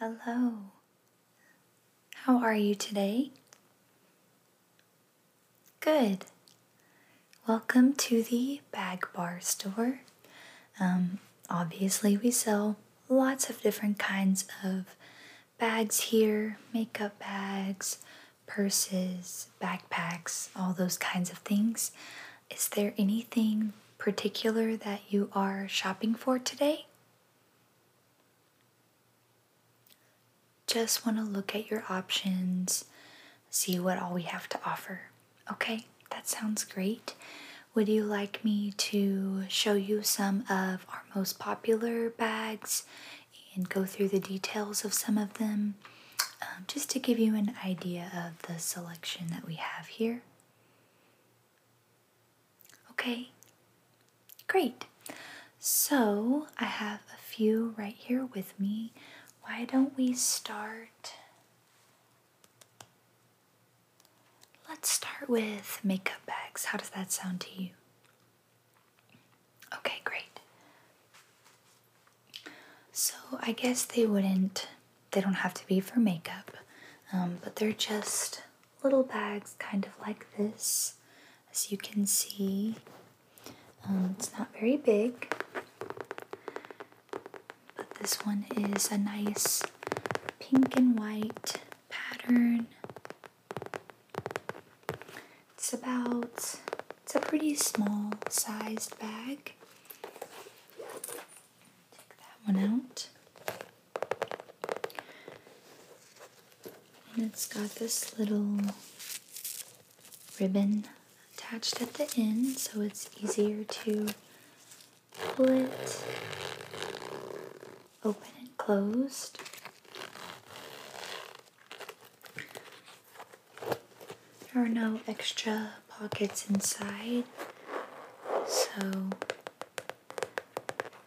Hello. How are you today? Good. Welcome to the Bag Bar store. Um, obviously, we sell lots of different kinds of bags here makeup bags, purses, backpacks, all those kinds of things. Is there anything particular that you are shopping for today? Just want to look at your options, see what all we have to offer. Okay, that sounds great. Would you like me to show you some of our most popular bags and go through the details of some of them? Um, just to give you an idea of the selection that we have here. Okay, great. So I have a few right here with me. Why don't we start? Let's start with makeup bags. How does that sound to you? Okay, great. So I guess they wouldn't, they don't have to be for makeup, um, but they're just little bags kind of like this. As you can see, um, it's not very big, this one is a nice pink and white pattern. It's about, it's a pretty small sized bag. Take that one out. And it's got this little ribbon attached at the end so it's easier to pull it open and closed. There are no extra pockets inside, so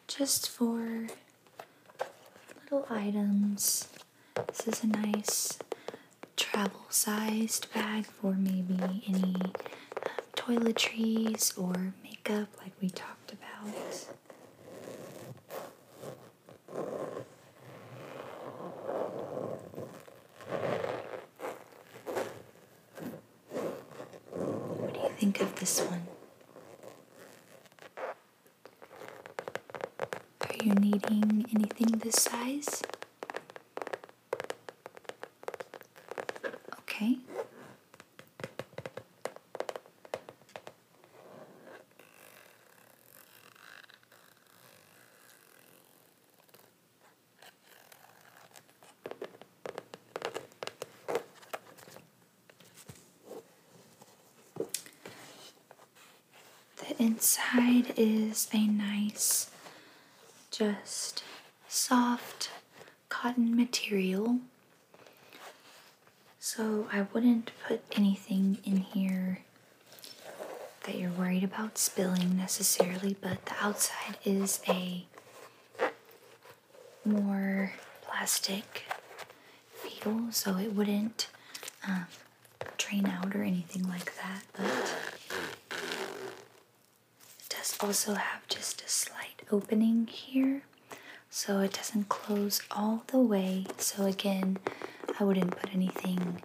just for little items, this is a nice travel sized bag for maybe any um, toiletries or makeup, like we talked about. Think of this one? Are you needing anything this size? Okay. The inside is a nice, just soft cotton material. So I wouldn't put anything in here that you're worried about spilling necessarily, but the outside is a more plastic feel, so it wouldn't um, drain out or anything like that. But also have just a slight opening here, so it doesn't close all the way. So, again, I wouldn't put anything um,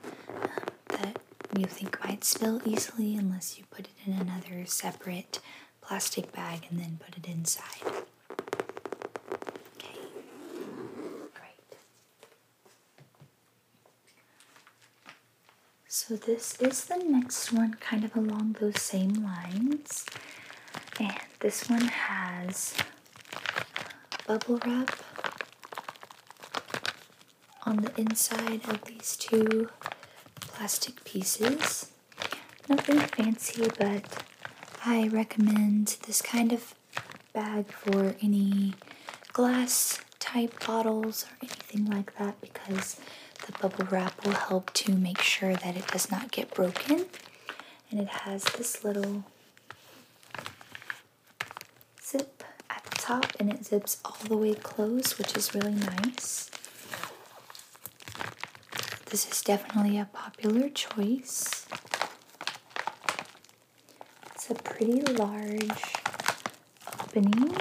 that you think might spill easily unless you put it in another separate plastic bag and then put it inside. Okay, great. So, this is the next one, kind of along those same lines. And this one has bubble wrap on the inside of these two plastic pieces. Nothing fancy, but I recommend this kind of bag for any glass type bottles or anything like that because the bubble wrap will help to make sure that it does not get broken. And it has this little zip at the top and it zips all the way closed, which is really nice. This is definitely a popular choice. It's a pretty large opening.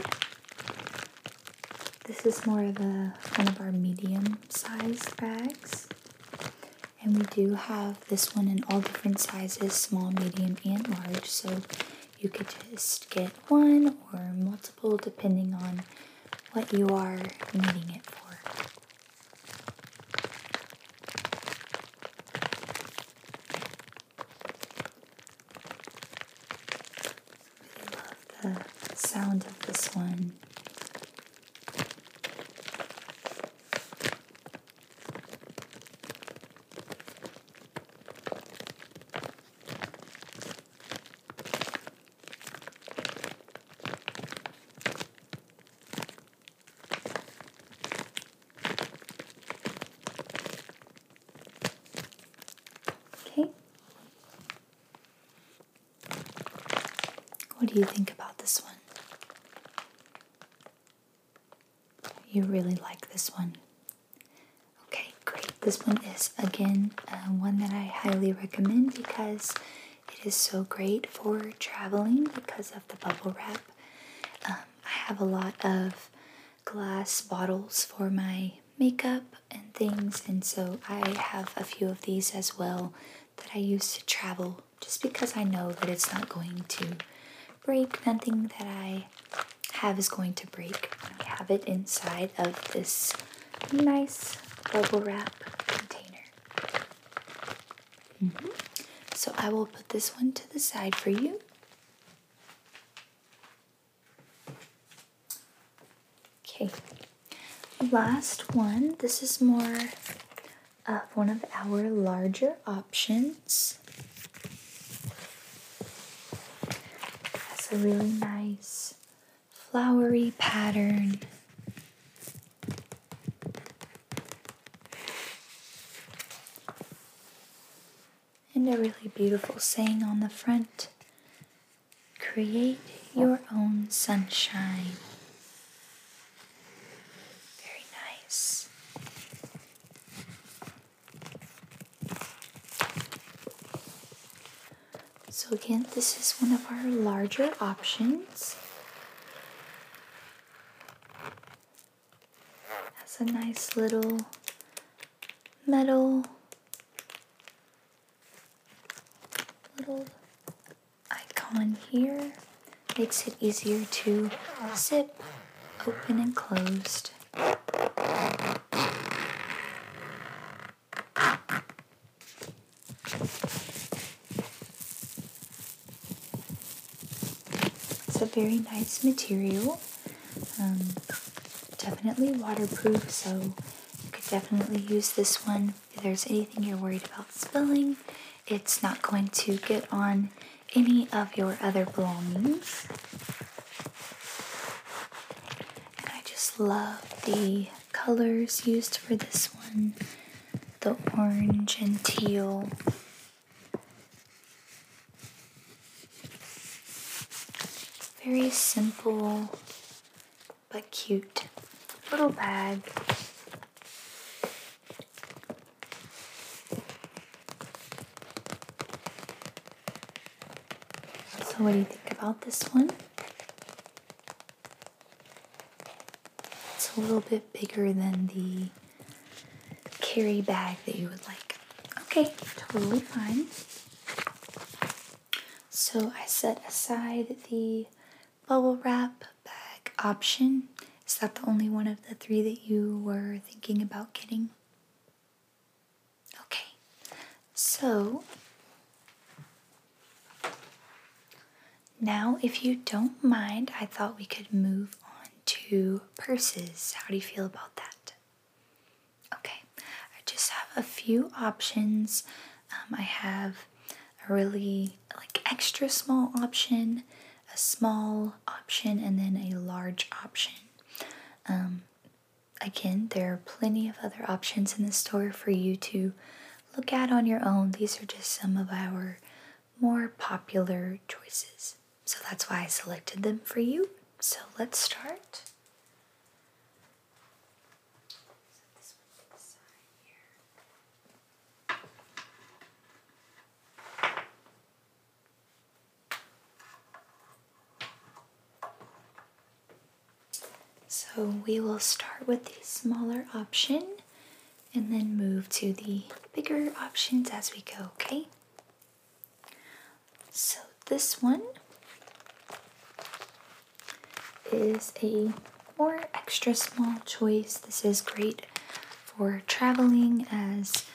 this is more of a one of our medium sized bags. And we do have this one in all different sizes, small, medium, and large. So you could just get one or multiple depending on what you are needing it for. I love the sound of this one. Do you think about this one? You really like this one. Okay, great. This one is, again, uh, one that I highly recommend because it is so great for traveling because of the bubble wrap. Um, I have a lot of glass bottles for my makeup and things, and so I have a few of these as well that I use to travel just because I know that it's not going to break. Nothing that I have is going to break. I have it inside of this nice bubble wrap container. Mm-hmm. So I will put this one to the side for you. Okay, last one. This is more of one of our larger options. A really nice flowery pattern. And a really beautiful saying on the front Create your own sunshine. Very nice. Again, this is one of our larger options. Has a nice little metal little icon here. Makes it easier to zip, open, and closed. Very nice material. Um, definitely waterproof, so you could definitely use this one if there's anything you're worried about spilling. It's not going to get on any of your other belongings. And I just love the colors used for this one the orange and teal. Very simple but cute little bag. So, what do you think about this one? It's a little bit bigger than the carry bag that you would like. Okay, totally fine. So, I set aside the bubble wrap bag option. Is that the only one of the three that you were thinking about getting? Okay, so now, if you don't mind, I thought we could move on to purses. How do you feel about that? Okay, I just have a few options. Um, I have a really like extra small option, a small option, and then a large option. Um, again, there are plenty of other options in the store for you to look at on your own. These are just some of our more popular choices. So that's why I selected them for you. So let's start. So we will start with the smaller option and then move to the bigger options as we go, okay? So this one is a more extra small choice. This is great for traveling as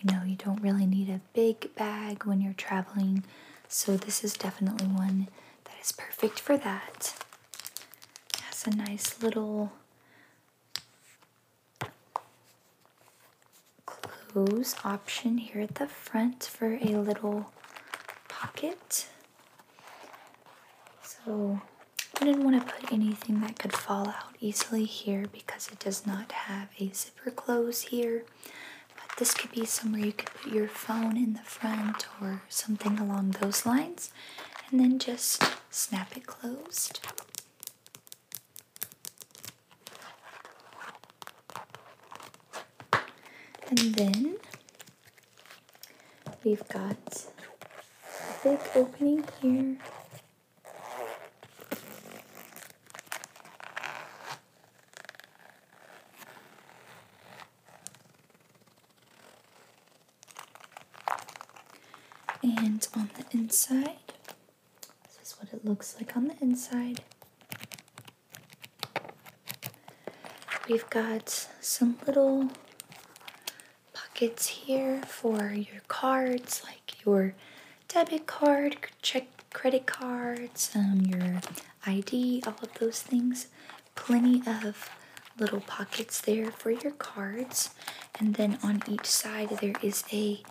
you know you don't really need a big bag when you're traveling. So this is definitely one that is perfect for that. A nice little close option here at the front for a little pocket. So I didn't want to put anything that could fall out easily here because it does not have a zipper close here. But this could be somewhere you could put your phone in the front or something along those lines and then just snap it closed. And then we've got a big opening here. And on the inside, this is what it looks like on the inside. We've got some little pockets here for your cards, like your debit card, check credit cards, um, your ID, all of those things. Plenty of little pockets there for your cards. And then on each side, there is a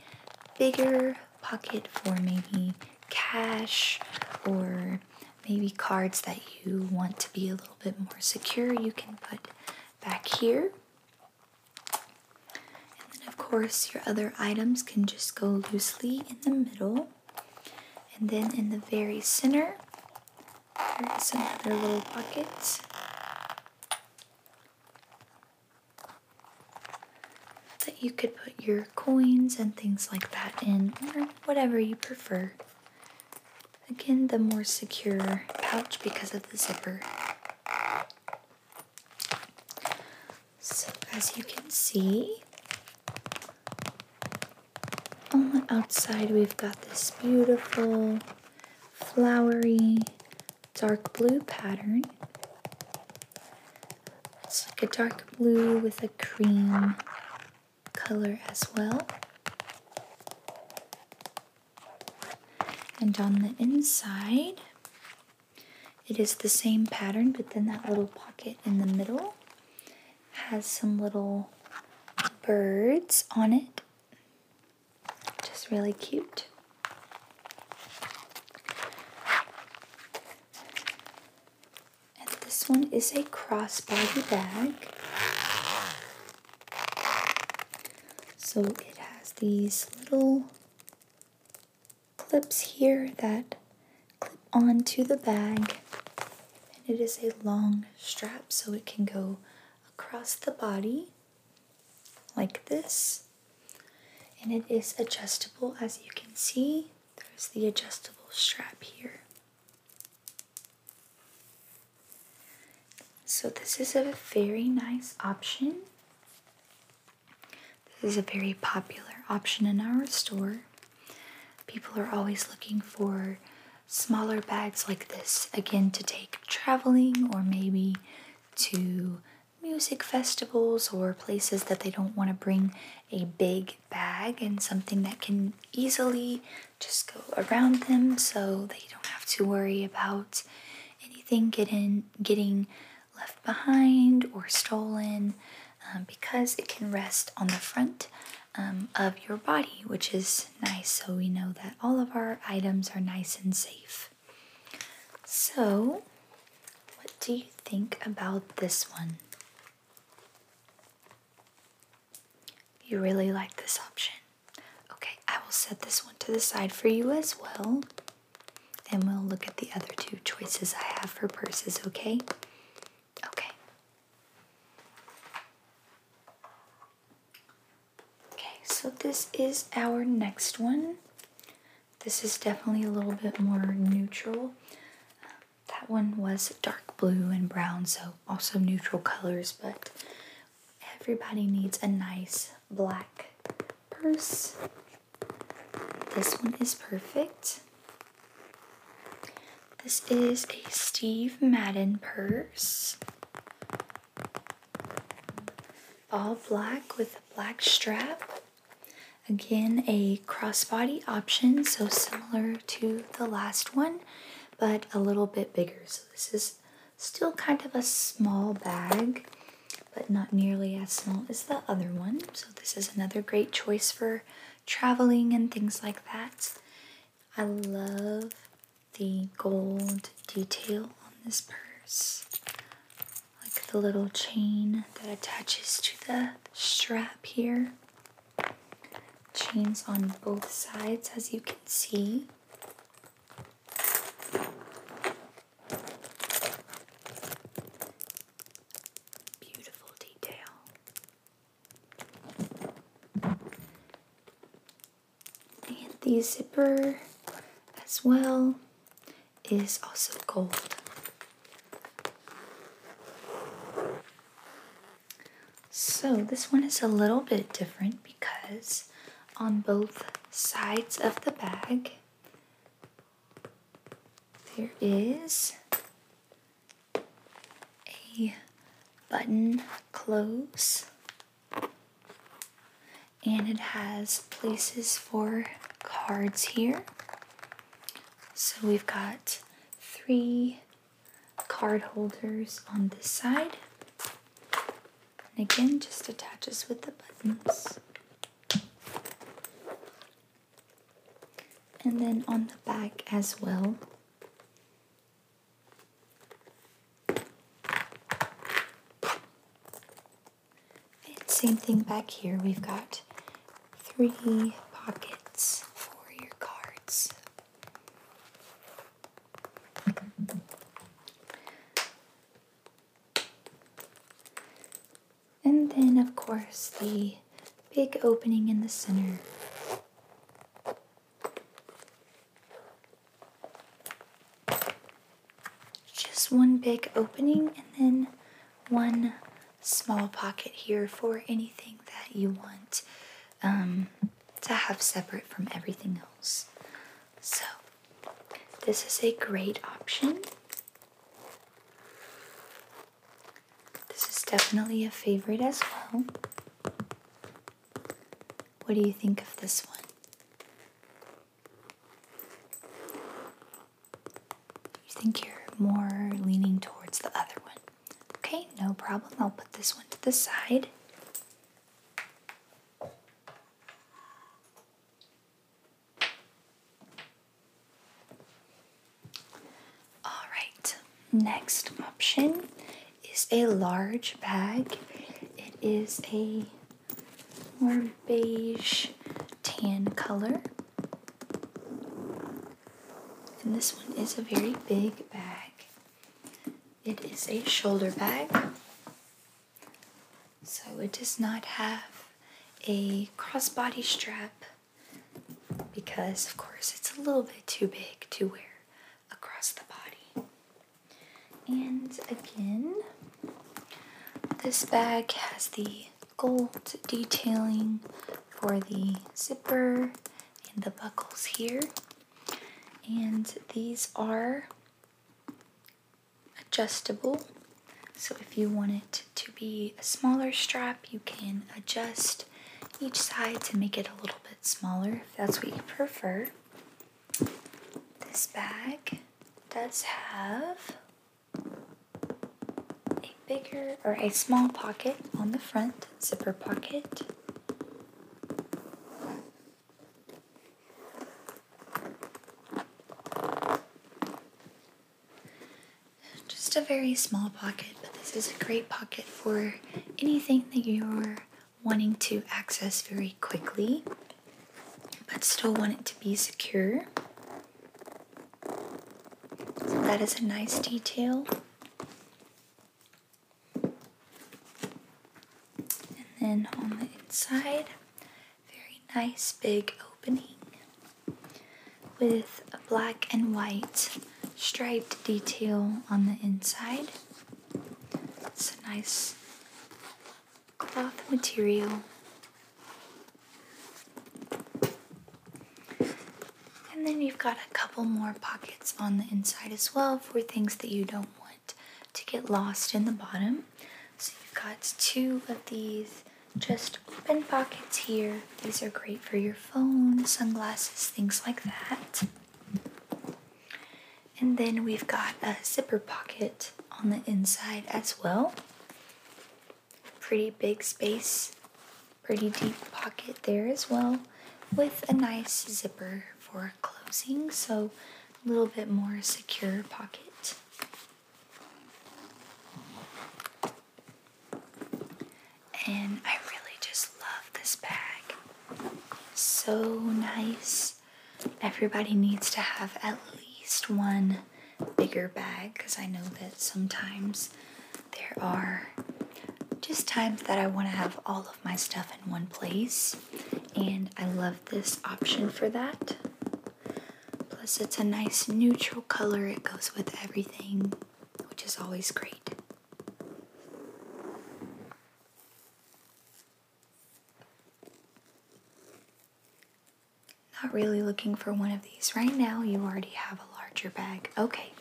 bigger pocket for maybe cash or maybe cards that you want to be a little bit more secure. You can put back here. Course, your other items can just go loosely in the middle. And then in the very center, there is another little pocket. That you could put your coins and things like that in, or whatever you prefer. Again, the more secure pouch because of the zipper. So, as you can see, on the outside, we've got this beautiful, flowery, dark blue pattern. It's like a dark blue with a cream color as well. And on the inside, it is the same pattern, but then that little pocket in the middle has some little birds on it. Really cute. And this one is a crossbody bag. So it has these little clips here that clip onto the bag. And it is a long strap so it can go across the body like this. And it is adjustable as you can see. There's the adjustable strap here. So this is a very nice option. This is a very popular option in our store. People are always looking for smaller bags like this, again, to take traveling or maybe to music festivals or places that they don't want to bring a big bag and something that can easily just go around them so they don't have to worry about anything getting getting left behind or stolen um, because it can rest on the front um, of your body, which is nice so we know that all of our items are nice and safe. So, what do you think about this one? You really like this option. Okay, I will set this one to the side for you as well. And we'll look at the other two choices I have for purses, okay? Okay. Okay, so this is our next one. This is definitely a little bit more neutral. That one was dark blue and brown, so also neutral colors, but everybody needs a nice black purse. This one is perfect. This is a Steve Madden purse. All black with a black strap. Again, a crossbody option, so similar to the last one, but a little bit bigger. So this is still kind of a small bag, but not nearly as small as the other one. So this is another great choice for traveling and things like that. I love the gold detail on this purse. Like the little chain that attaches to the strap here. Chains on both sides, as you can see. Beautiful detail. Zipper as well is also gold. So this one is a little bit different because on both sides of the bag there is a button close and it has places for cards here. So we've got three card holders on this side. And again, just attaches with the buttons. And then on the back as well. And same thing back here. We've got three pockets And then, of course, the big opening in the center. Just one big opening and then one small pocket here for anything that you want um, to have separate from everything else. So, this is a great option. This is definitely a favorite as well. What do you think of this one? You think you're more leaning towards the other one? Okay, no problem. I'll put this one to the side. All right, next option is a large bag. It is a more beige tan color. And this one is a very big bag. It is a shoulder bag. So it does not have a crossbody strap because, of course, it's a little bit too big to wear across the body. And again, this bag has the gold detailing for the zipper and the buckles here. And these are adjustable. So if you want it to be a smaller strap, you can adjust each side to make it a little bit smaller if that's what you prefer. This bag does have bigger or a small pocket on the front, zipper pocket. Just a very small pocket, but this is a great pocket for anything that you're wanting to access very quickly, but still want it to be secure. So that is a nice detail. And then on the inside, very nice big opening with a black and white striped detail on the inside. It's a nice cloth material. And then you've got a couple more pockets on the inside as well for things that you don't want to get lost in the bottom. So you've got two of these just open pockets here. These are great for your phone, sunglasses, things like that. And then we've got a zipper pocket on the inside as well. Pretty big space, pretty deep pocket there as well, with a nice zipper for closing, so a little bit more secure pocket. And really just love this bag. So nice. Everybody needs to have at least one bigger bag because I know that sometimes there are just times that I want to have all of my stuff in one place, and I love this option for that. Plus, it's a nice neutral color, it goes with everything, which is always great. Really looking for one of these right now. You already have a larger bag. Okay.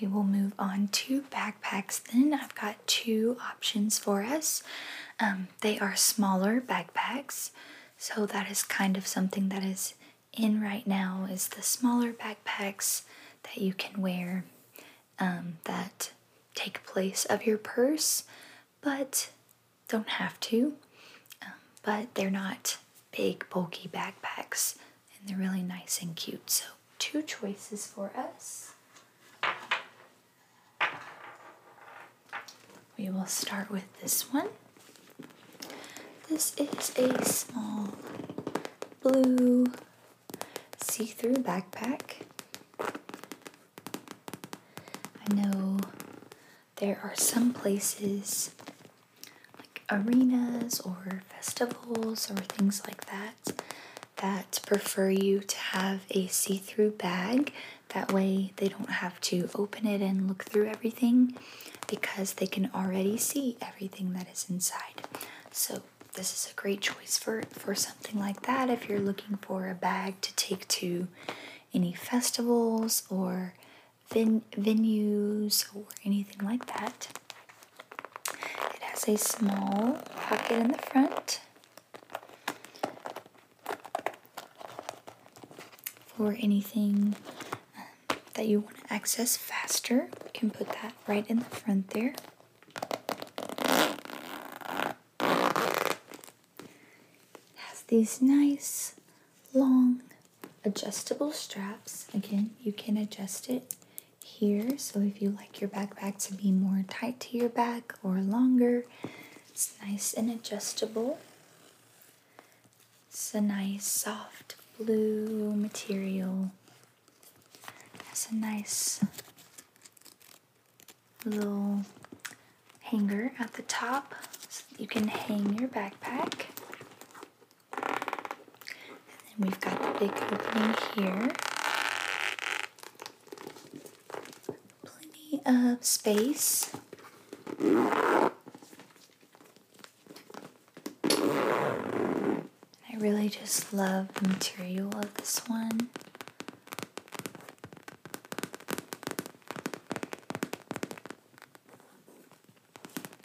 We will move on to backpacks then. I've got two options for us. Um, they are smaller backpacks, so that is kind of something that is in right now is the smaller backpacks that you can wear um, that take place of your purse, but don't have to. But they're not big, bulky backpacks, and they're really nice and cute. So, two choices for us. We will start with this one. This is a small blue see through backpack. I know there are some places arenas or festivals or things like that that prefer you to have a see through bag. That way, they don't have to open it and look through everything because they can already see everything that is inside. So, this is a great choice for, for something like that if you're looking for a bag to take to any festivals or ven- venues or anything like that. It has a small pocket in the front for anything um, that you want to access faster. You can put that right in the front there. It has these nice long adjustable straps. Again, you can adjust it here. So if you like your backpack to be more tight to your back or longer, it's nice and adjustable. It's a nice soft blue material. Has a nice little hanger at the top so you can hang your backpack. And then we've got the big opening here. Of space. I really just love the material of this one.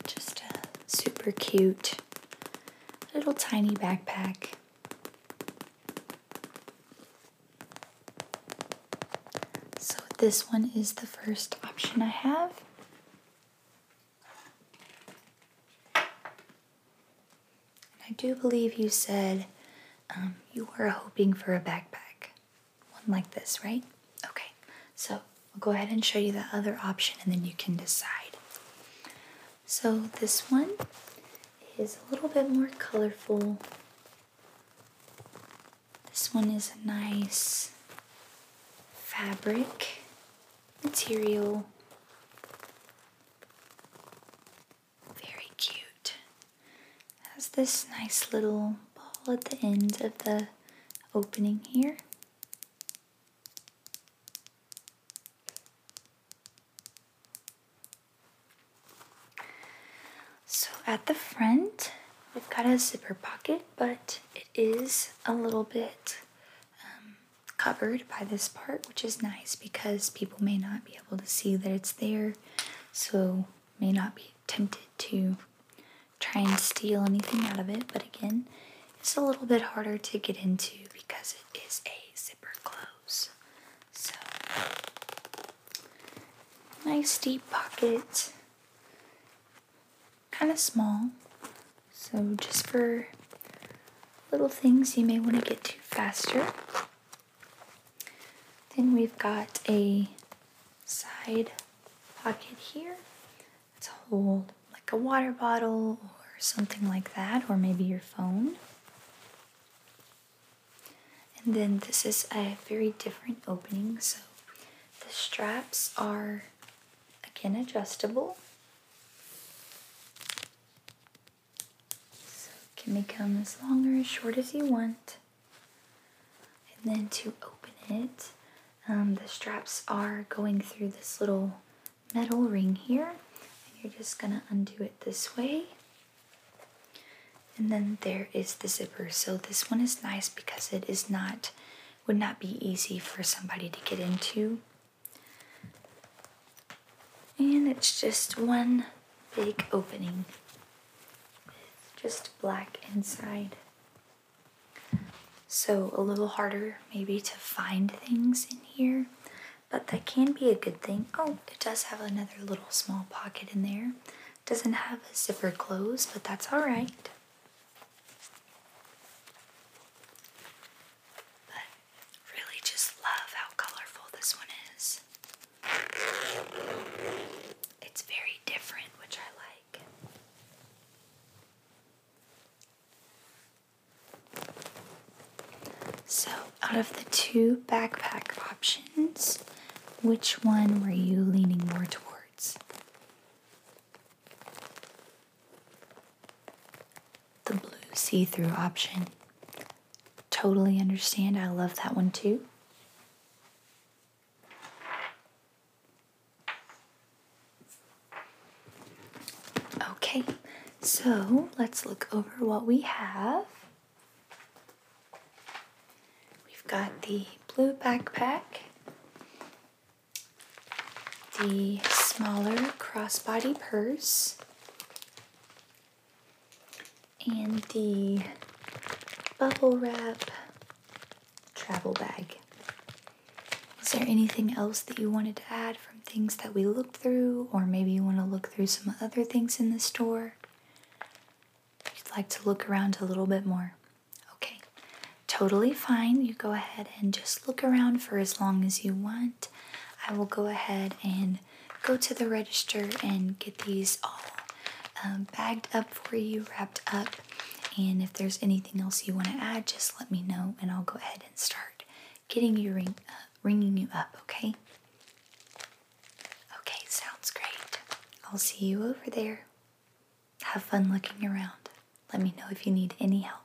Just a super cute little tiny backpack. So, this one is the first option I have. I do believe you said um, you were hoping for a backpack. One like this, right? Okay, so I'll go ahead and show you the other option and then you can decide. So this one is a little bit more colorful. This one is a nice fabric material. Very cute. Has this nice little ball at the end of the opening here. So at the front, we've got a zipper pocket, but it is a little bit covered by this part, which is nice because people may not be able to see that it's there, so may not be tempted to try and steal anything out of it. But again, it's a little bit harder to get into because it is a zipper close. So, nice deep pocket, kind of small. So, just for little things you may want to get to faster. Then we've got a side pocket here to hold like a water bottle or something like that, or maybe your phone. And then this is a very different opening, so the straps are again adjustable. So it can become as long or as short as you want. And then to open it, um, the straps are going through this little metal ring here. And you're just gonna undo it this way. And then there is the zipper. So this one is nice because it is not, would not be easy for somebody to get into. And it's just one big opening with just black inside. So a little harder maybe to find things in here, but that can be a good thing. Oh, it does have another little small pocket in there. Doesn't have a zipper close, but that's all right. But really just love how colorful this one is. It's very different, which I like. So, out of the two backpack options, which one were you leaning more towards? The blue see through option. Totally understand. I love that one too. Okay, so let's look over what we have. We've got the blue backpack, the smaller crossbody purse, and the bubble wrap travel bag. Is there anything else that you wanted to add from things that we looked through, or maybe you want to look through some other things in the store? You'd like to look around a little bit more. Totally fine. You go ahead and just look around for as long as you want. I will go ahead and go to the register and get these all um, bagged up for you, wrapped up. And if there's anything else you want to add, just let me know, and I'll go ahead and start getting you ring, uh, ringing you up. Okay. Okay, sounds great. I'll see you over there. Have fun looking around. Let me know if you need any help.